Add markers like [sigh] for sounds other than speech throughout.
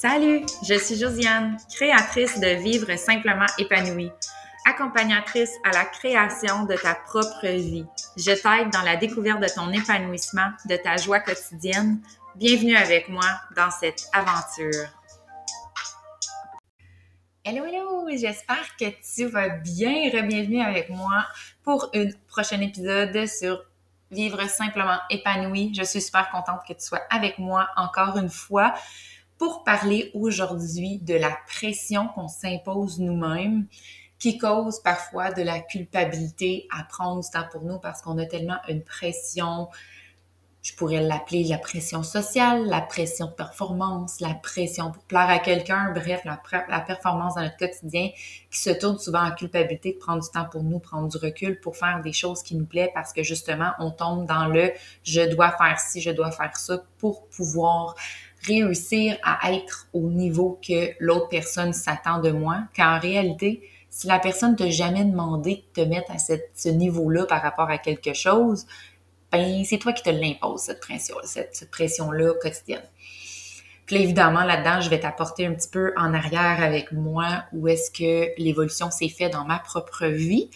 Salut, je suis Josiane, créatrice de Vivre simplement épanouie, accompagnatrice à la création de ta propre vie. Je t'aide dans la découverte de ton épanouissement, de ta joie quotidienne. Bienvenue avec moi dans cette aventure. Hello, hello! J'espère que tu vas bien. Bienvenue avec moi pour un prochain épisode sur Vivre simplement épanoui. Je suis super contente que tu sois avec moi encore une fois pour parler aujourd'hui de la pression qu'on s'impose nous-mêmes qui cause parfois de la culpabilité à prendre du temps pour nous parce qu'on a tellement une pression, je pourrais l'appeler la pression sociale, la pression de performance, la pression pour plaire à quelqu'un, bref, la, performance dans notre quotidien qui se tourne souvent en culpabilité de prendre du temps pour nous, prendre du recul pour faire des choses qui nous plaisent parce que justement, on tombe dans le je dois faire ci, je dois faire ça pour pouvoir réussir à être au niveau que l'autre personne s'attend de moi, qu'en réalité, si la personne t'a jamais demandé de te mettre à ce niveau-là par rapport à quelque chose, ben c'est toi qui te l'imposes, cette pression, cette, pression-là quotidienne. Puis là, évidemment, là-dedans, je vais t'apporter un petit peu en arrière avec moi où est-ce que l'évolution s'est faite dans ma propre vie,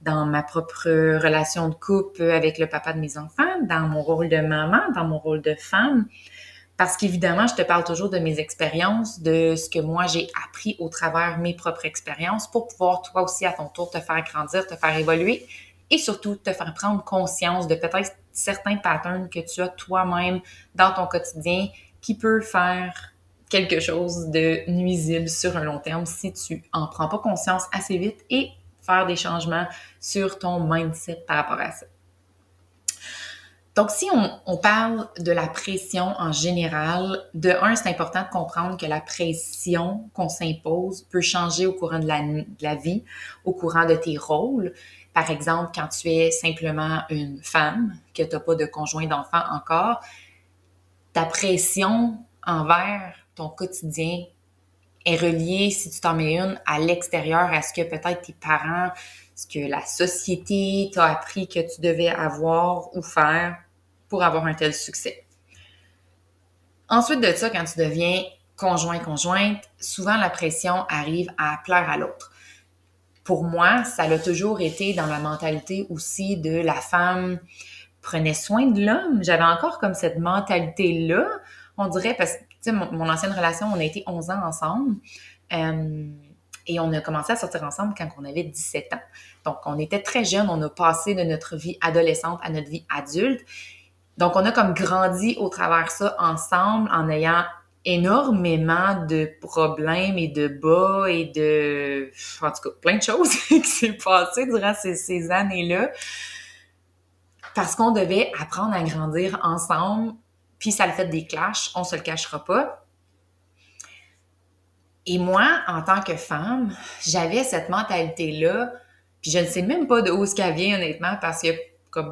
dans ma propre relation de couple avec le papa de mes enfants, dans mon rôle de maman, dans mon rôle de femme. Parce qu'évidemment, je te parle toujours de mes expériences, de ce que moi j'ai appris au travers mes propres expériences pour pouvoir toi aussi à ton tour te faire grandir, te faire évoluer et surtout te faire prendre conscience de peut-être certains patterns que tu as toi-même dans ton quotidien qui peut faire quelque chose de nuisible sur un long terme si tu en prends pas conscience assez vite et faire des changements sur ton mindset par rapport à ça. Donc, si on, parle de la pression en général, de un, c'est important de comprendre que la pression qu'on s'impose peut changer au courant de la, vie, au courant de tes rôles. Par exemple, quand tu es simplement une femme, que tu n'as pas de conjoint d'enfant encore, ta pression envers ton quotidien est reliée, si tu t'en mets une, à l'extérieur, à ce que peut-être tes parents, ce que la société t'a appris que tu devais avoir ou faire pour avoir un tel succès. Ensuite de ça, quand tu deviens conjoint-conjointe, souvent la pression arrive à plaire à l'autre. Pour moi, ça a toujours été dans la mentalité aussi de la femme prenait soin de l'homme. J'avais encore comme cette mentalité-là, on dirait, parce que, mon, ancienne relation, on a été 11 ans ensemble. Euh, et on a commencé à sortir ensemble quand on avait 17 ans. Donc, on était très jeunes, on a passé de notre vie adolescente à notre vie adulte. Donc, on a comme grandi au travers ça ensemble en ayant énormément de problèmes et de bas et de, en tout cas, plein de choses [laughs] qui s'est passé durant ces, années-là. Parce qu'on devait apprendre à grandir ensemble, puis ça le fait des clashs, on se le cachera pas. Et moi, en tant que femme, j'avais cette mentalité-là, puis je ne sais même pas de où ce qu'elle vient, honnêtement, parce que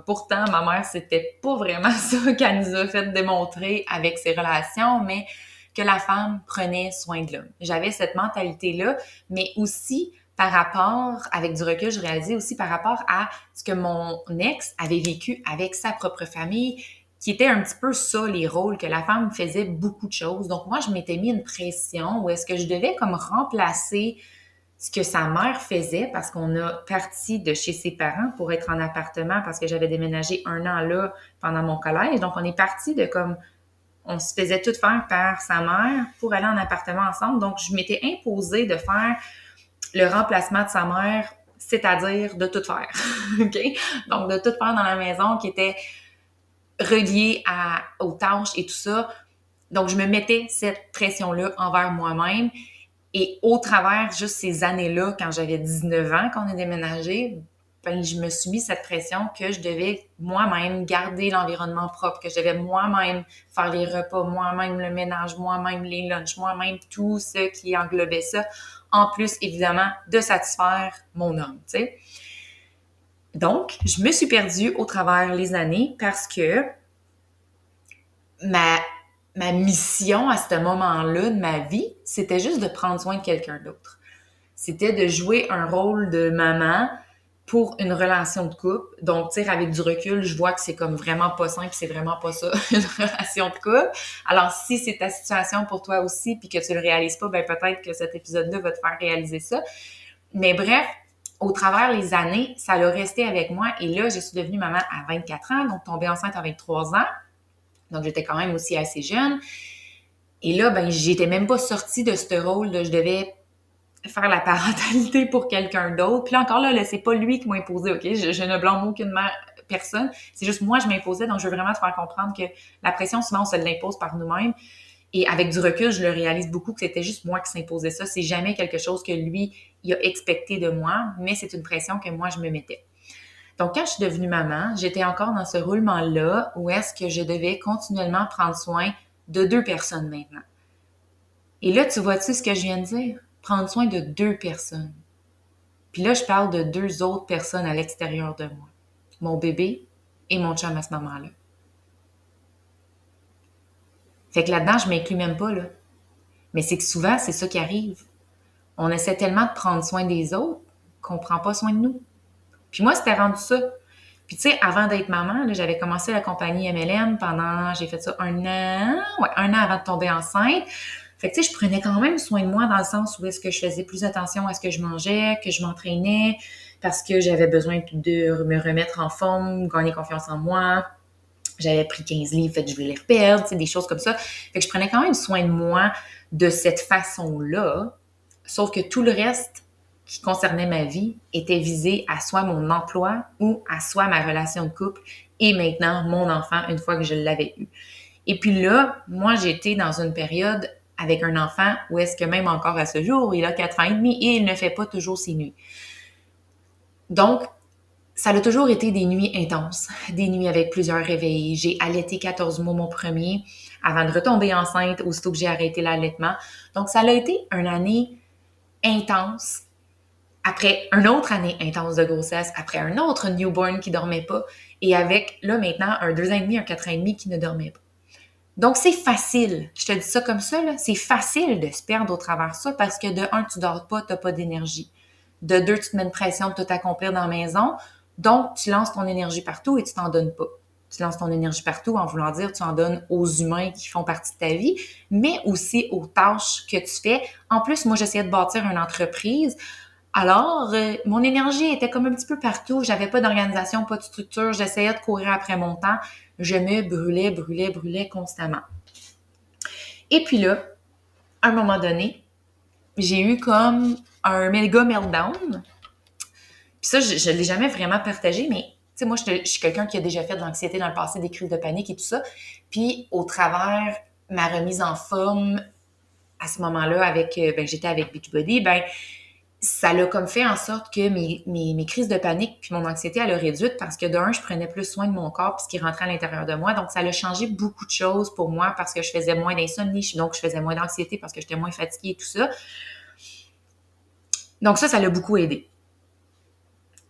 pourtant, ma mère, c'était pas vraiment [laughs] ça qu'elle nous a fait démontrer avec ses relations, mais que la femme prenait soin de l'homme. J'avais cette mentalité-là, mais aussi par rapport, avec du recul, je réalisais aussi par rapport à ce que mon ex avait vécu avec sa propre famille, qui était un petit peu ça, les rôles, que la femme faisait beaucoup de choses. Donc moi, je m'étais mis une pression où est-ce que je devais comme remplacer ce que sa mère faisait parce qu'on a parti de chez ses parents pour être en appartement parce que j'avais déménagé un an là pendant mon collège. Donc, on est parti de comme on se faisait tout faire par sa mère pour aller en appartement ensemble. Donc, je m'étais imposée de faire le remplacement de sa mère, c'est-à-dire de tout faire. [laughs] Donc, de tout faire dans la maison qui était relié à, aux tâches et tout ça. Donc, je me mettais cette pression-là envers moi-même. Et au travers juste ces années-là, quand j'avais 19 ans, quand on est déménagé, ben, je me suis mis cette pression que je devais moi-même garder l'environnement propre, que je devais moi-même faire les repas, moi-même le ménage, moi-même les lunchs, moi-même tout ce qui englobait ça. En plus, évidemment, de satisfaire mon homme. Donc, je me suis perdue au travers les années parce que ma ma mission à ce moment-là de ma vie, c'était juste de prendre soin de quelqu'un d'autre. C'était de jouer un rôle de maman pour une relation de couple. Donc, tu avec du recul, je vois que c'est comme vraiment pas simple, c'est vraiment pas ça, [laughs] une relation de couple. Alors, si c'est ta situation pour toi aussi, puis que tu le réalises pas, ben peut-être que cet épisode-là va te faire réaliser ça. Mais bref, au travers les années, ça l'a resté avec moi. Et là, je suis devenue maman à 24 ans, donc tombée enceinte à 23 ans. Donc, j'étais quand même aussi assez jeune. Et là, ben, j'étais même pas sortie de ce rôle. Là. Je devais faire la parentalité pour quelqu'un d'autre. Puis là, encore là, c'est pas lui qui m'a imposé, OK? Je, ne blâme aucune mère, personne. C'est juste moi, je m'imposais. Donc, je veux vraiment te faire comprendre que la pression, souvent, on se l'impose par nous-mêmes. Et avec du recul, je le réalise beaucoup que c'était juste moi qui s'imposais ça. C'est jamais quelque chose que lui, il a expecté de moi, mais c'est une pression que moi, je me mettais. Donc, quand je suis devenue maman, j'étais encore dans ce roulement-là où est-ce que je devais continuellement prendre soin de deux personnes maintenant. Et là, tu vois-tu ce que je viens de dire? Prendre soin de deux personnes. Puis là, je parle de deux autres personnes à l'extérieur de moi. Mon bébé et mon chum à ce moment-là. Fait que là-dedans, je m'inclus même pas, là. Mais c'est que souvent, c'est ça qui arrive. On essaie tellement de prendre soin des autres qu'on prend pas soin de nous. Puis moi, c'était rendu ça. Puis tu sais, avant d'être maman, j'avais commencé la compagnie MLM pendant, j'ai fait ça un an, ouais, un an avant de tomber enceinte. Fait que tu sais, je prenais quand même soin de moi dans le sens où est-ce que je faisais plus attention à ce que je mangeais, que je m'entraînais, parce que j'avais besoin de me remettre en forme, gagner confiance en moi. J'avais pris 15 livres, fait que je voulais les reperdre, tu sais, des choses comme ça. Fait que je prenais quand même soin de moi de cette façon-là. Sauf que tout le reste, qui concernait ma vie était visé à soit mon emploi ou à soit ma relation de couple et maintenant mon enfant une fois que je l'avais eu. Et puis là, moi, j'étais dans une période avec un enfant où est-ce que même encore à ce jour, il a quatre ans et demi et il ne fait pas toujours ses nuits. Donc, ça a toujours été des nuits intenses, des nuits avec plusieurs réveils. J'ai allaité 14 mois mon premier avant de retomber enceinte aussitôt que j'ai arrêté l'allaitement. Donc, ça a été une année intense après une autre année intense de grossesse, après un autre newborn qui dormait pas, et avec, là, maintenant, un deux ans et demi, un quatre ans et demi qui ne dormait pas. Donc, c'est facile. Je te dis ça comme ça. C'est facile de se perdre au travers de ça parce que de un, tu dors pas, tu n'as pas d'énergie. De deux, tu te mets une pression de tout accomplir dans la maison. Donc, tu lances ton énergie partout et tu t'en donnes pas. Tu lances ton énergie partout en voulant dire tu en donnes aux humains qui font partie de ta vie, mais aussi aux tâches que tu fais. En plus, moi, j'essayais de bâtir une entreprise. Alors, euh, mon énergie était comme un petit peu partout. J'avais pas d'organisation, pas de structure. J'essayais de courir après mon temps. Je me brûlais, brûlais, brûlais constamment. Et puis là, à un moment donné, j'ai eu comme un méga meltdown. Puis ça, je ne l'ai jamais vraiment partagé, mais tu sais, moi, je, suis quelqu'un qui a déjà fait de l'anxiété dans le passé, des crises de panique et tout ça. Puis au travers ma remise en forme à ce moment-là, avec, euh, ben, j'étais avec Beachbody, ben ça l'a comme fait en sorte que mes, crises de panique puis mon anxiété, elle a réduite parce que d'un, je prenais plus soin de mon corps puis ce qui rentrait à l'intérieur de moi. Donc, ça a changé beaucoup de choses pour moi parce que je faisais moins d'insomnie, donc je faisais moins d'anxiété parce que j'étais moins fatiguée et tout ça. Donc, ça, ça l'a beaucoup aidé.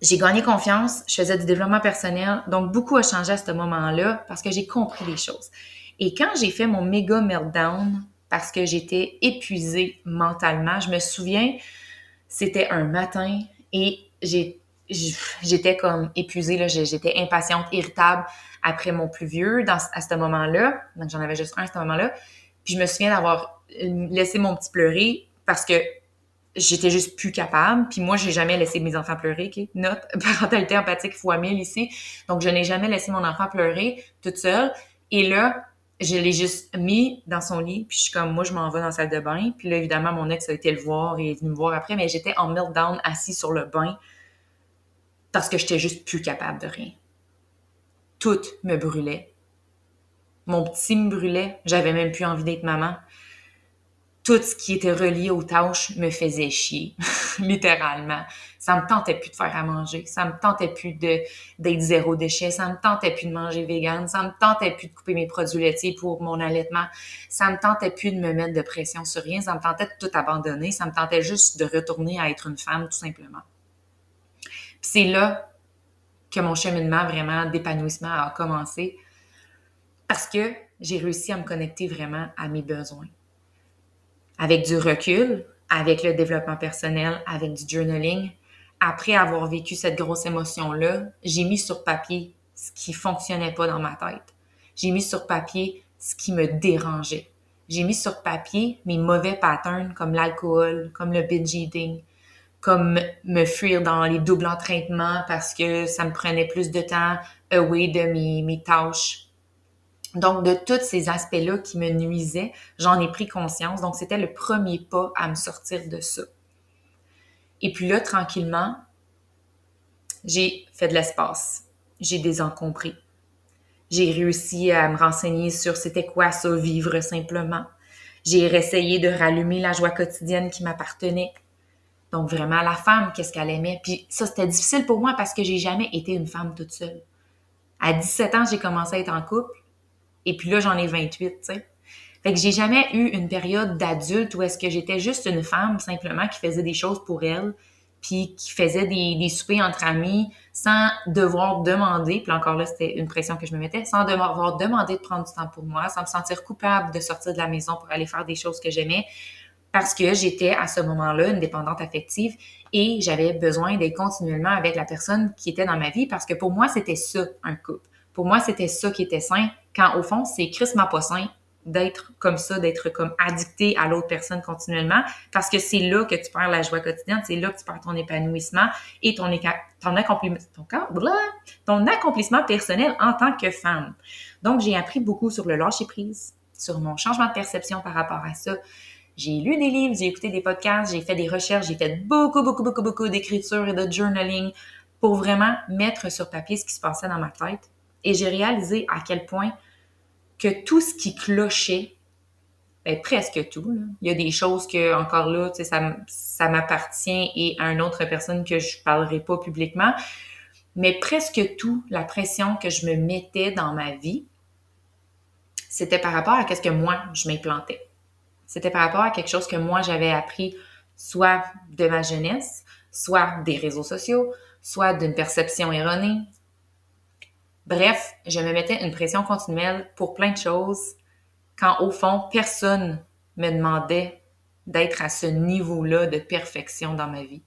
J'ai gagné confiance, je faisais du développement personnel, donc beaucoup a changé à ce moment-là parce que j'ai compris les choses. Et quand j'ai fait mon méga meltdown parce que j'étais épuisée mentalement, je me souviens, c'était un matin et j'étais comme épuisée, j'étais impatiente, irritable après mon plus vieux dans, à ce moment-là. Donc, j'en avais juste un à ce moment-là. Puis, je me souviens d'avoir laissé mon petit pleurer parce que j'étais juste plus capable. Puis moi, j'ai jamais laissé mes enfants pleurer. Okay? Note, [laughs] parentalité empathique fois mille ici. Donc, je n'ai jamais laissé mon enfant pleurer toute seule. Et là, je l'ai juste mis dans son lit, puis je suis comme, moi, je m'en vais dans la salle de bain. Puis là, évidemment, mon ex a été le voir et est venu me voir après, mais j'étais en meltdown, assis sur le bain, parce que j'étais juste plus capable de rien. Tout me brûlait. Mon petit me brûlait. J'avais même plus envie d'être maman tout ce qui était relié aux tâches me faisait chier, [laughs] littéralement. Ça me tentait plus de faire à manger, ça me tentait plus d'être zéro déchet, ça me tentait plus de manger vegan, ça me tentait plus de couper mes produits laitiers pour mon allaitement, ça me tentait plus de me mettre de pression sur rien, ça me tentait de tout abandonner, ça me tentait juste de retourner à être une femme tout simplement. c'est là que mon cheminement vraiment d'épanouissement a commencé parce que j'ai réussi à me connecter vraiment à mes besoins avec du recul, avec le développement personnel, avec du journaling, après avoir vécu cette grosse émotion-là, j'ai mis sur papier ce qui fonctionnait pas dans ma tête. J'ai mis sur papier ce qui me dérangeait. J'ai mis sur papier mes mauvais patterns comme l'alcool, comme le binge eating, comme me fuir dans les doubles entraînements parce que ça me prenait plus de temps away de mes, mes tâches. Donc, de tous ces aspects-là qui me nuisaient, j'en ai pris conscience. Donc, c'était le premier pas à me sortir de ça. Et puis là, tranquillement, j'ai fait de l'espace. J'ai désencombré. J'ai réussi à me renseigner sur c'était quoi ça, vivre simplement. J'ai essayé de rallumer la joie quotidienne qui m'appartenait. Donc vraiment, la femme, qu'est-ce qu'elle aimait? Puis ça, c'était difficile pour moi parce que j'ai jamais été une femme toute seule. À 17 ans, j'ai commencé à être en couple. Et puis là, j'en ai 28, tu sais. Fait que j'ai jamais eu une période d'adulte où est-ce que j'étais juste une femme simplement qui faisait des choses pour elle, puis qui faisait des, des entre amis sans devoir demander, puis encore là, c'était une pression que je me mettais, sans devoir demander de prendre du temps pour moi, sans me sentir coupable de sortir de la maison pour aller faire des choses que j'aimais, parce que j'étais à ce moment-là une dépendante affective et j'avais besoin d'être continuellement avec la personne qui était dans ma vie, parce que pour moi, c'était ça, un couple. Pour moi, c'était ça qui était sain, quand au fond, c'est ma pas sain d'être comme ça, d'être comme addicté à l'autre personne continuellement, parce que c'est là que tu perds la joie quotidienne, c'est là que tu perds ton épanouissement et ton, ton, accomplissement, ton, accomplissement personnel en tant que femme. Donc, j'ai appris beaucoup sur le lâcher-prise, sur mon changement de perception par rapport à ça. J'ai lu des livres, j'ai écouté des podcasts, j'ai fait des recherches, j'ai fait beaucoup, beaucoup, beaucoup, beaucoup d'écriture et de journaling pour vraiment mettre sur papier ce qui se passait dans ma tête. Et j'ai réalisé à quel point que tout ce qui clochait, ben, presque tout, il y a des choses que, encore là, ça, m'appartient et à une autre personne que je parlerai pas publiquement, mais presque tout, la pression que je me mettais dans ma vie, c'était par rapport à ce que moi, je m'implantais. C'était par rapport à quelque chose que moi, j'avais appris soit de ma jeunesse, soit des réseaux sociaux, soit d'une perception erronée, Bref, je me mettais une pression continuelle pour plein de choses quand au fond, personne me demandait d'être à ce niveau-là de perfection dans ma vie.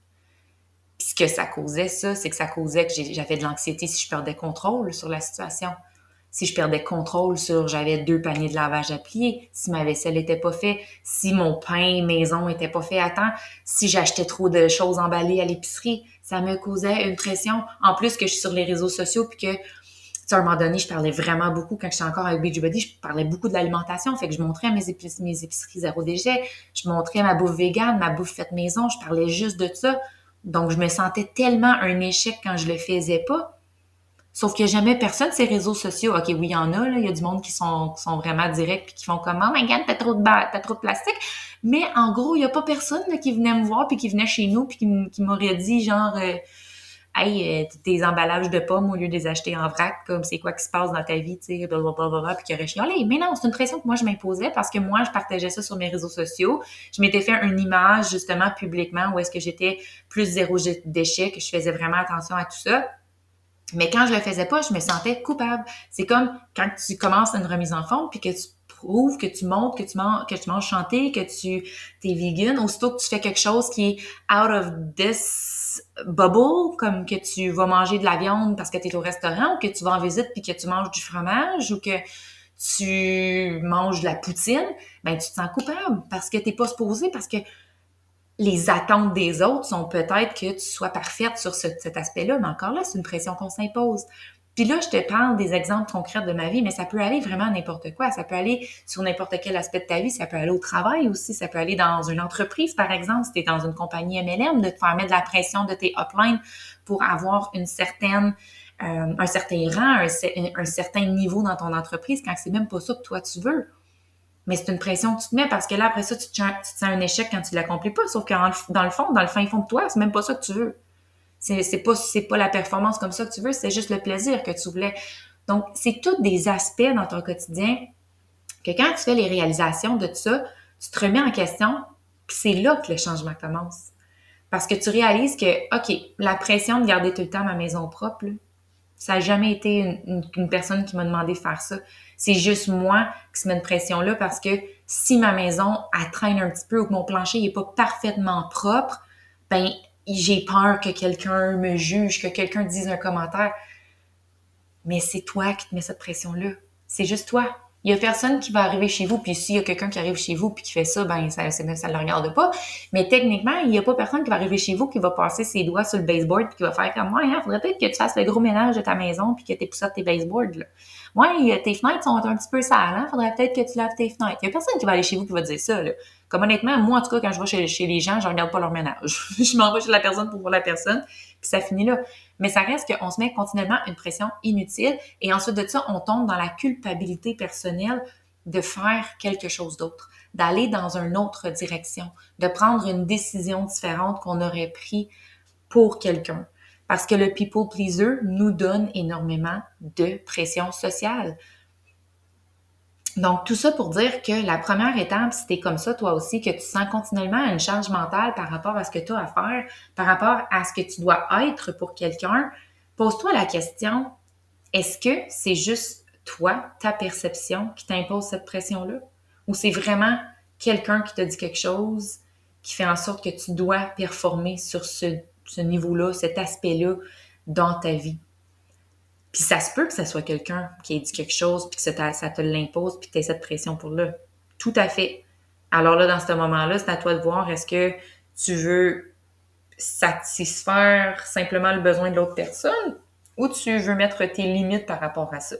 Puis ce que ça causait, ça, c'est que ça causait que j'avais de l'anxiété si je perdais contrôle sur la situation. Si je perdais contrôle sur j'avais deux paniers de lavage à plier, si ma vaisselle était pas faite, si mon pain maison était pas fait à temps, si j'achetais trop de choses emballées à l'épicerie, ça me causait une pression. En plus que je suis sur les réseaux sociaux puis que à un moment donné, je parlais vraiment beaucoup, quand j'étais encore avec Beachbody, je parlais beaucoup de l'alimentation. Fait que je montrais mes, épiceries, mes épiceries zéro déchet, je montrais ma bouffe végane, ma bouffe faite maison, je parlais juste de ça. Donc, je me sentais tellement un échec quand je le faisais pas. Sauf que jamais personne ces réseaux sociaux. OK, oui, il y en a, là. Il y a du monde qui sont, vraiment directs puis qui font comme, oh my god, t'as trop de trop de plastique. Mais en gros, il y a pas personne, qui venait me voir puis qui venait chez nous puis qui, m'aurait dit, genre, euh, hey, euh, tes emballages de pommes au lieu de les acheter en vrac, comme c'est quoi qui se passe dans ta vie, tu sais, blablabla, puis qu'il aurait chialé. Mais non, c'est une pression que moi je m'imposais parce que moi je partageais ça sur mes réseaux sociaux. Je m'étais fait une image justement publiquement où est-ce que j'étais plus zéro déchet, que je faisais vraiment attention à tout ça. Mais quand je le faisais pas, je me sentais coupable. C'est comme quand tu commences une remise en forme puis que tu que tu montres que tu manges, que tu manges chanté, que tu es vegan, aussitôt que tu fais quelque chose qui est out of this bubble, comme que tu vas manger de la viande parce que tu es au restaurant ou que tu vas en visite puis que tu manges du fromage ou que tu manges de la poutine, ben tu te sens coupable parce que t'es pas supposé, parce que les attentes des autres sont peut-être que tu sois parfaite sur cet aspect-là, mais encore là, c'est une pression qu'on s'impose. Puis là, je te parle des exemples concrets de ma vie, mais ça peut aller vraiment n'importe quoi. Ça peut aller sur n'importe quel aspect de ta vie. Ça peut aller au travail aussi. Ça peut aller dans une entreprise, par exemple, si tu es dans une compagnie MLM, de te faire mettre de la pression de tes uplines pour avoir une certaine, euh, un certain rang, un, certain niveau dans ton entreprise quand c'est même pas ça que toi tu veux. Mais c'est une pression que tu te mets parce que là, après ça, tu te, sens un échec quand tu l'accomplis pas. Sauf que dans le fond, dans le fin fond de toi, c'est même pas ça que tu veux. C'est, c'est pas, c'est pas la performance comme ça que tu veux, c'est juste le plaisir que tu voulais. Donc, c'est tous des aspects dans ton quotidien que quand tu fais les réalisations de tout ça, tu te remets en question, c'est là que le changement commence. Parce que tu réalises que, OK, la pression de garder tout le temps ma maison propre, ça n'a jamais été une, personne qui m'a demandé de faire ça. C'est juste moi qui se met une pression-là parce que si ma maison, elle traîne un petit peu ou que mon plancher n'est pas parfaitement propre, ben j'ai peur que quelqu'un me juge, que quelqu'un dise un commentaire. Mais c'est toi qui te mets cette pression-là. C'est juste toi. Il y a personne qui va arriver chez vous, puis s'il y a quelqu'un qui arrive chez vous puis qui fait ça, ben ça, ça, ça le regarde pas. Mais techniquement, il y a pas personne qui va arriver chez vous qui va passer ses doigts sur le baseboard puis qui va faire comme moi, il faudrait peut-être que tu fasses le gros ménage de ta maison puis que tu pousses tes baseboards. Ouais, tes fenêtres sont un petit peu sales, hein? Faudrait peut-être que tu laves tes fenêtres. Il y a personne qui va aller chez vous qui va dire ça. Comme honnêtement, moi en tout cas, quand je vais chez, chez les gens, je regarde pas leur ménage. [laughs] je m'en vais chez la personne pour voir la personne, puis ça finit là mais ça reste qu'on se met continuellement une pression inutile et ensuite de ça, on tombe dans la culpabilité personnelle de faire quelque chose d'autre, d'aller dans une autre direction, de prendre une décision différente qu'on aurait pris pour quelqu'un. Parce que le people pleaser nous donne énormément de pression sociale. Donc, tout ça pour dire que la première étape, si tu comme ça, toi aussi, que tu sens continuellement une charge mentale par rapport à ce que tu as à faire, par rapport à ce que tu dois être pour quelqu'un, pose-toi la question, est-ce que c'est juste toi, ta perception, qui t'impose cette pression-là? Ou c'est vraiment quelqu'un qui te dit quelque chose qui fait en sorte que tu dois performer sur ce, ce niveau-là, cet aspect-là dans ta vie? Puis ça se peut que ça soit quelqu'un qui ait dit quelque chose, puis que ça, te l'impose, puis que tu aies cette pression pour là. Tout à fait. Alors là, dans ce moment-là, c'est à toi de voir est-ce que tu veux satisfaire simplement le besoin de l'autre personne ou tu veux mettre tes limites par rapport à ça?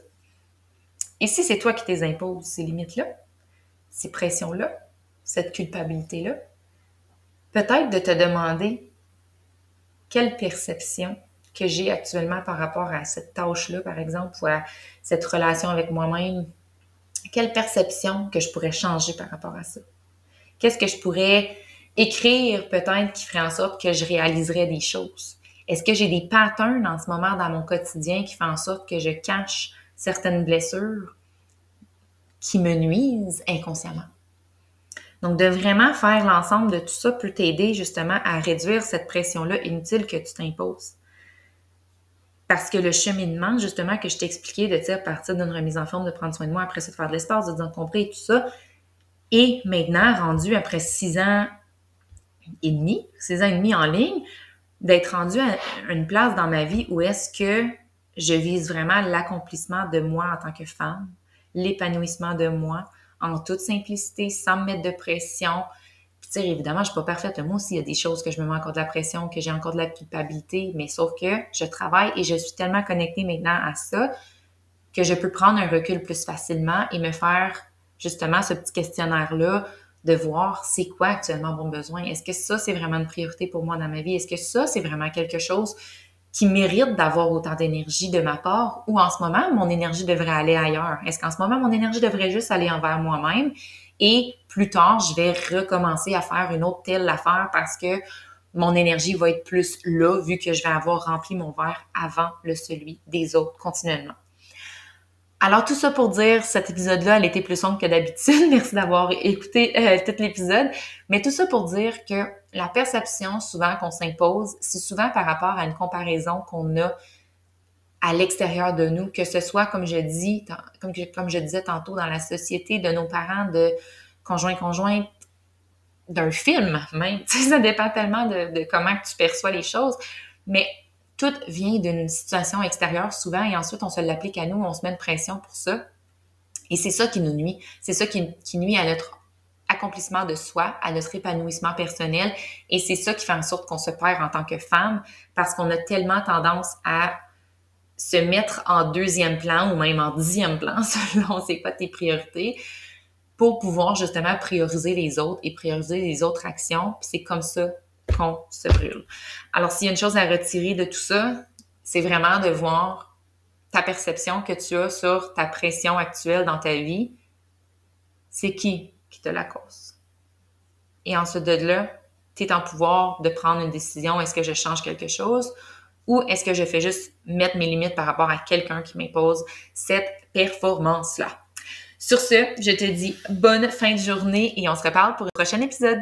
Et si c'est toi qui t'es imposes ces limites-là, ces pressions-là, cette culpabilité-là, peut-être de te demander quelle perception que j'ai actuellement par rapport à cette tâche-là, par exemple, ou à cette relation avec moi-même, quelle perception que je pourrais changer par rapport à ça? Qu'est-ce que je pourrais écrire peut-être qui ferait en sorte que je réaliserais des choses? Est-ce que j'ai des patterns en ce moment dans mon quotidien qui font en sorte que je cache certaines blessures qui me nuisent inconsciemment? Donc, de vraiment faire l'ensemble de tout ça peut t'aider justement à réduire cette pression-là inutile que tu t'imposes. Parce que le cheminement, justement, que je t'ai expliqué, de dire, partir d'une remise en forme, de prendre soin de moi, après ça, de faire de l'espace, de compris et tout ça, et maintenant, rendu après six ans et demi, six ans et demi en ligne, d'être rendu à une place dans ma vie où est-ce que je vise vraiment l'accomplissement de moi en tant que femme, l'épanouissement de moi en toute simplicité, sans me mettre de pression, puis, évidemment, je suis pas parfaite. Moi aussi, il y a des choses que je me mets encore de la pression, que j'ai encore de la culpabilité, mais sauf que je travaille et je suis tellement connectée maintenant à ça que je peux prendre un recul plus facilement et me faire justement ce petit questionnaire-là de voir c'est quoi actuellement mon besoin. Est-ce que ça, c'est vraiment une priorité pour moi dans ma vie? Est-ce que ça, c'est vraiment quelque chose qui mérite d'avoir autant d'énergie de ma part ou en ce moment, mon énergie devrait aller ailleurs? Est-ce qu'en ce moment, mon énergie devrait juste aller envers moi-même? Et plus tard, je vais recommencer à faire une autre telle affaire parce que mon énergie va être plus là vu que je vais avoir rempli mon verre avant le celui des autres continuellement. Alors tout ça pour dire, cet épisode-là, elle était plus sombre que d'habitude. [laughs] Merci d'avoir écouté euh, tout l'épisode. Mais tout ça pour dire que la perception souvent qu'on s'impose, c'est souvent par rapport à une comparaison qu'on a à l'extérieur de nous, que ce soit, comme je dis, comme, comme je disais tantôt, dans la société, de nos parents, de conjoints, conjoints, d'un film même. [laughs] ça dépend tellement de, comment tu perçois les choses. Mais tout vient d'une situation extérieure souvent et ensuite on se l'applique à nous, on se met une pression pour ça. Et c'est ça qui nous nuit. C'est ça qui, nuit à notre accomplissement de soi, à notre épanouissement personnel. Et c'est ça qui fait en sorte qu'on se perd en tant que femme parce qu'on a tellement tendance à se mettre en deuxième plan ou même en dixième plan [laughs] selon c'est quoi tes priorités pour pouvoir justement prioriser les autres et prioriser les autres actions. Puis c'est comme ça qu'on se brûle. Alors s'il y a une chose à retirer de tout ça, c'est vraiment de voir ta perception que tu as sur ta pression actuelle dans ta vie. C'est qui qui te la cause? Et ensuite de là, tu es en pouvoir de prendre une décision. Est-ce que je change quelque chose? ou est-ce que je fais juste mettre mes limites par rapport à quelqu'un qui m'impose cette performance-là? Sur ce, je te dis bonne fin de journée et on se reparle pour un prochain épisode.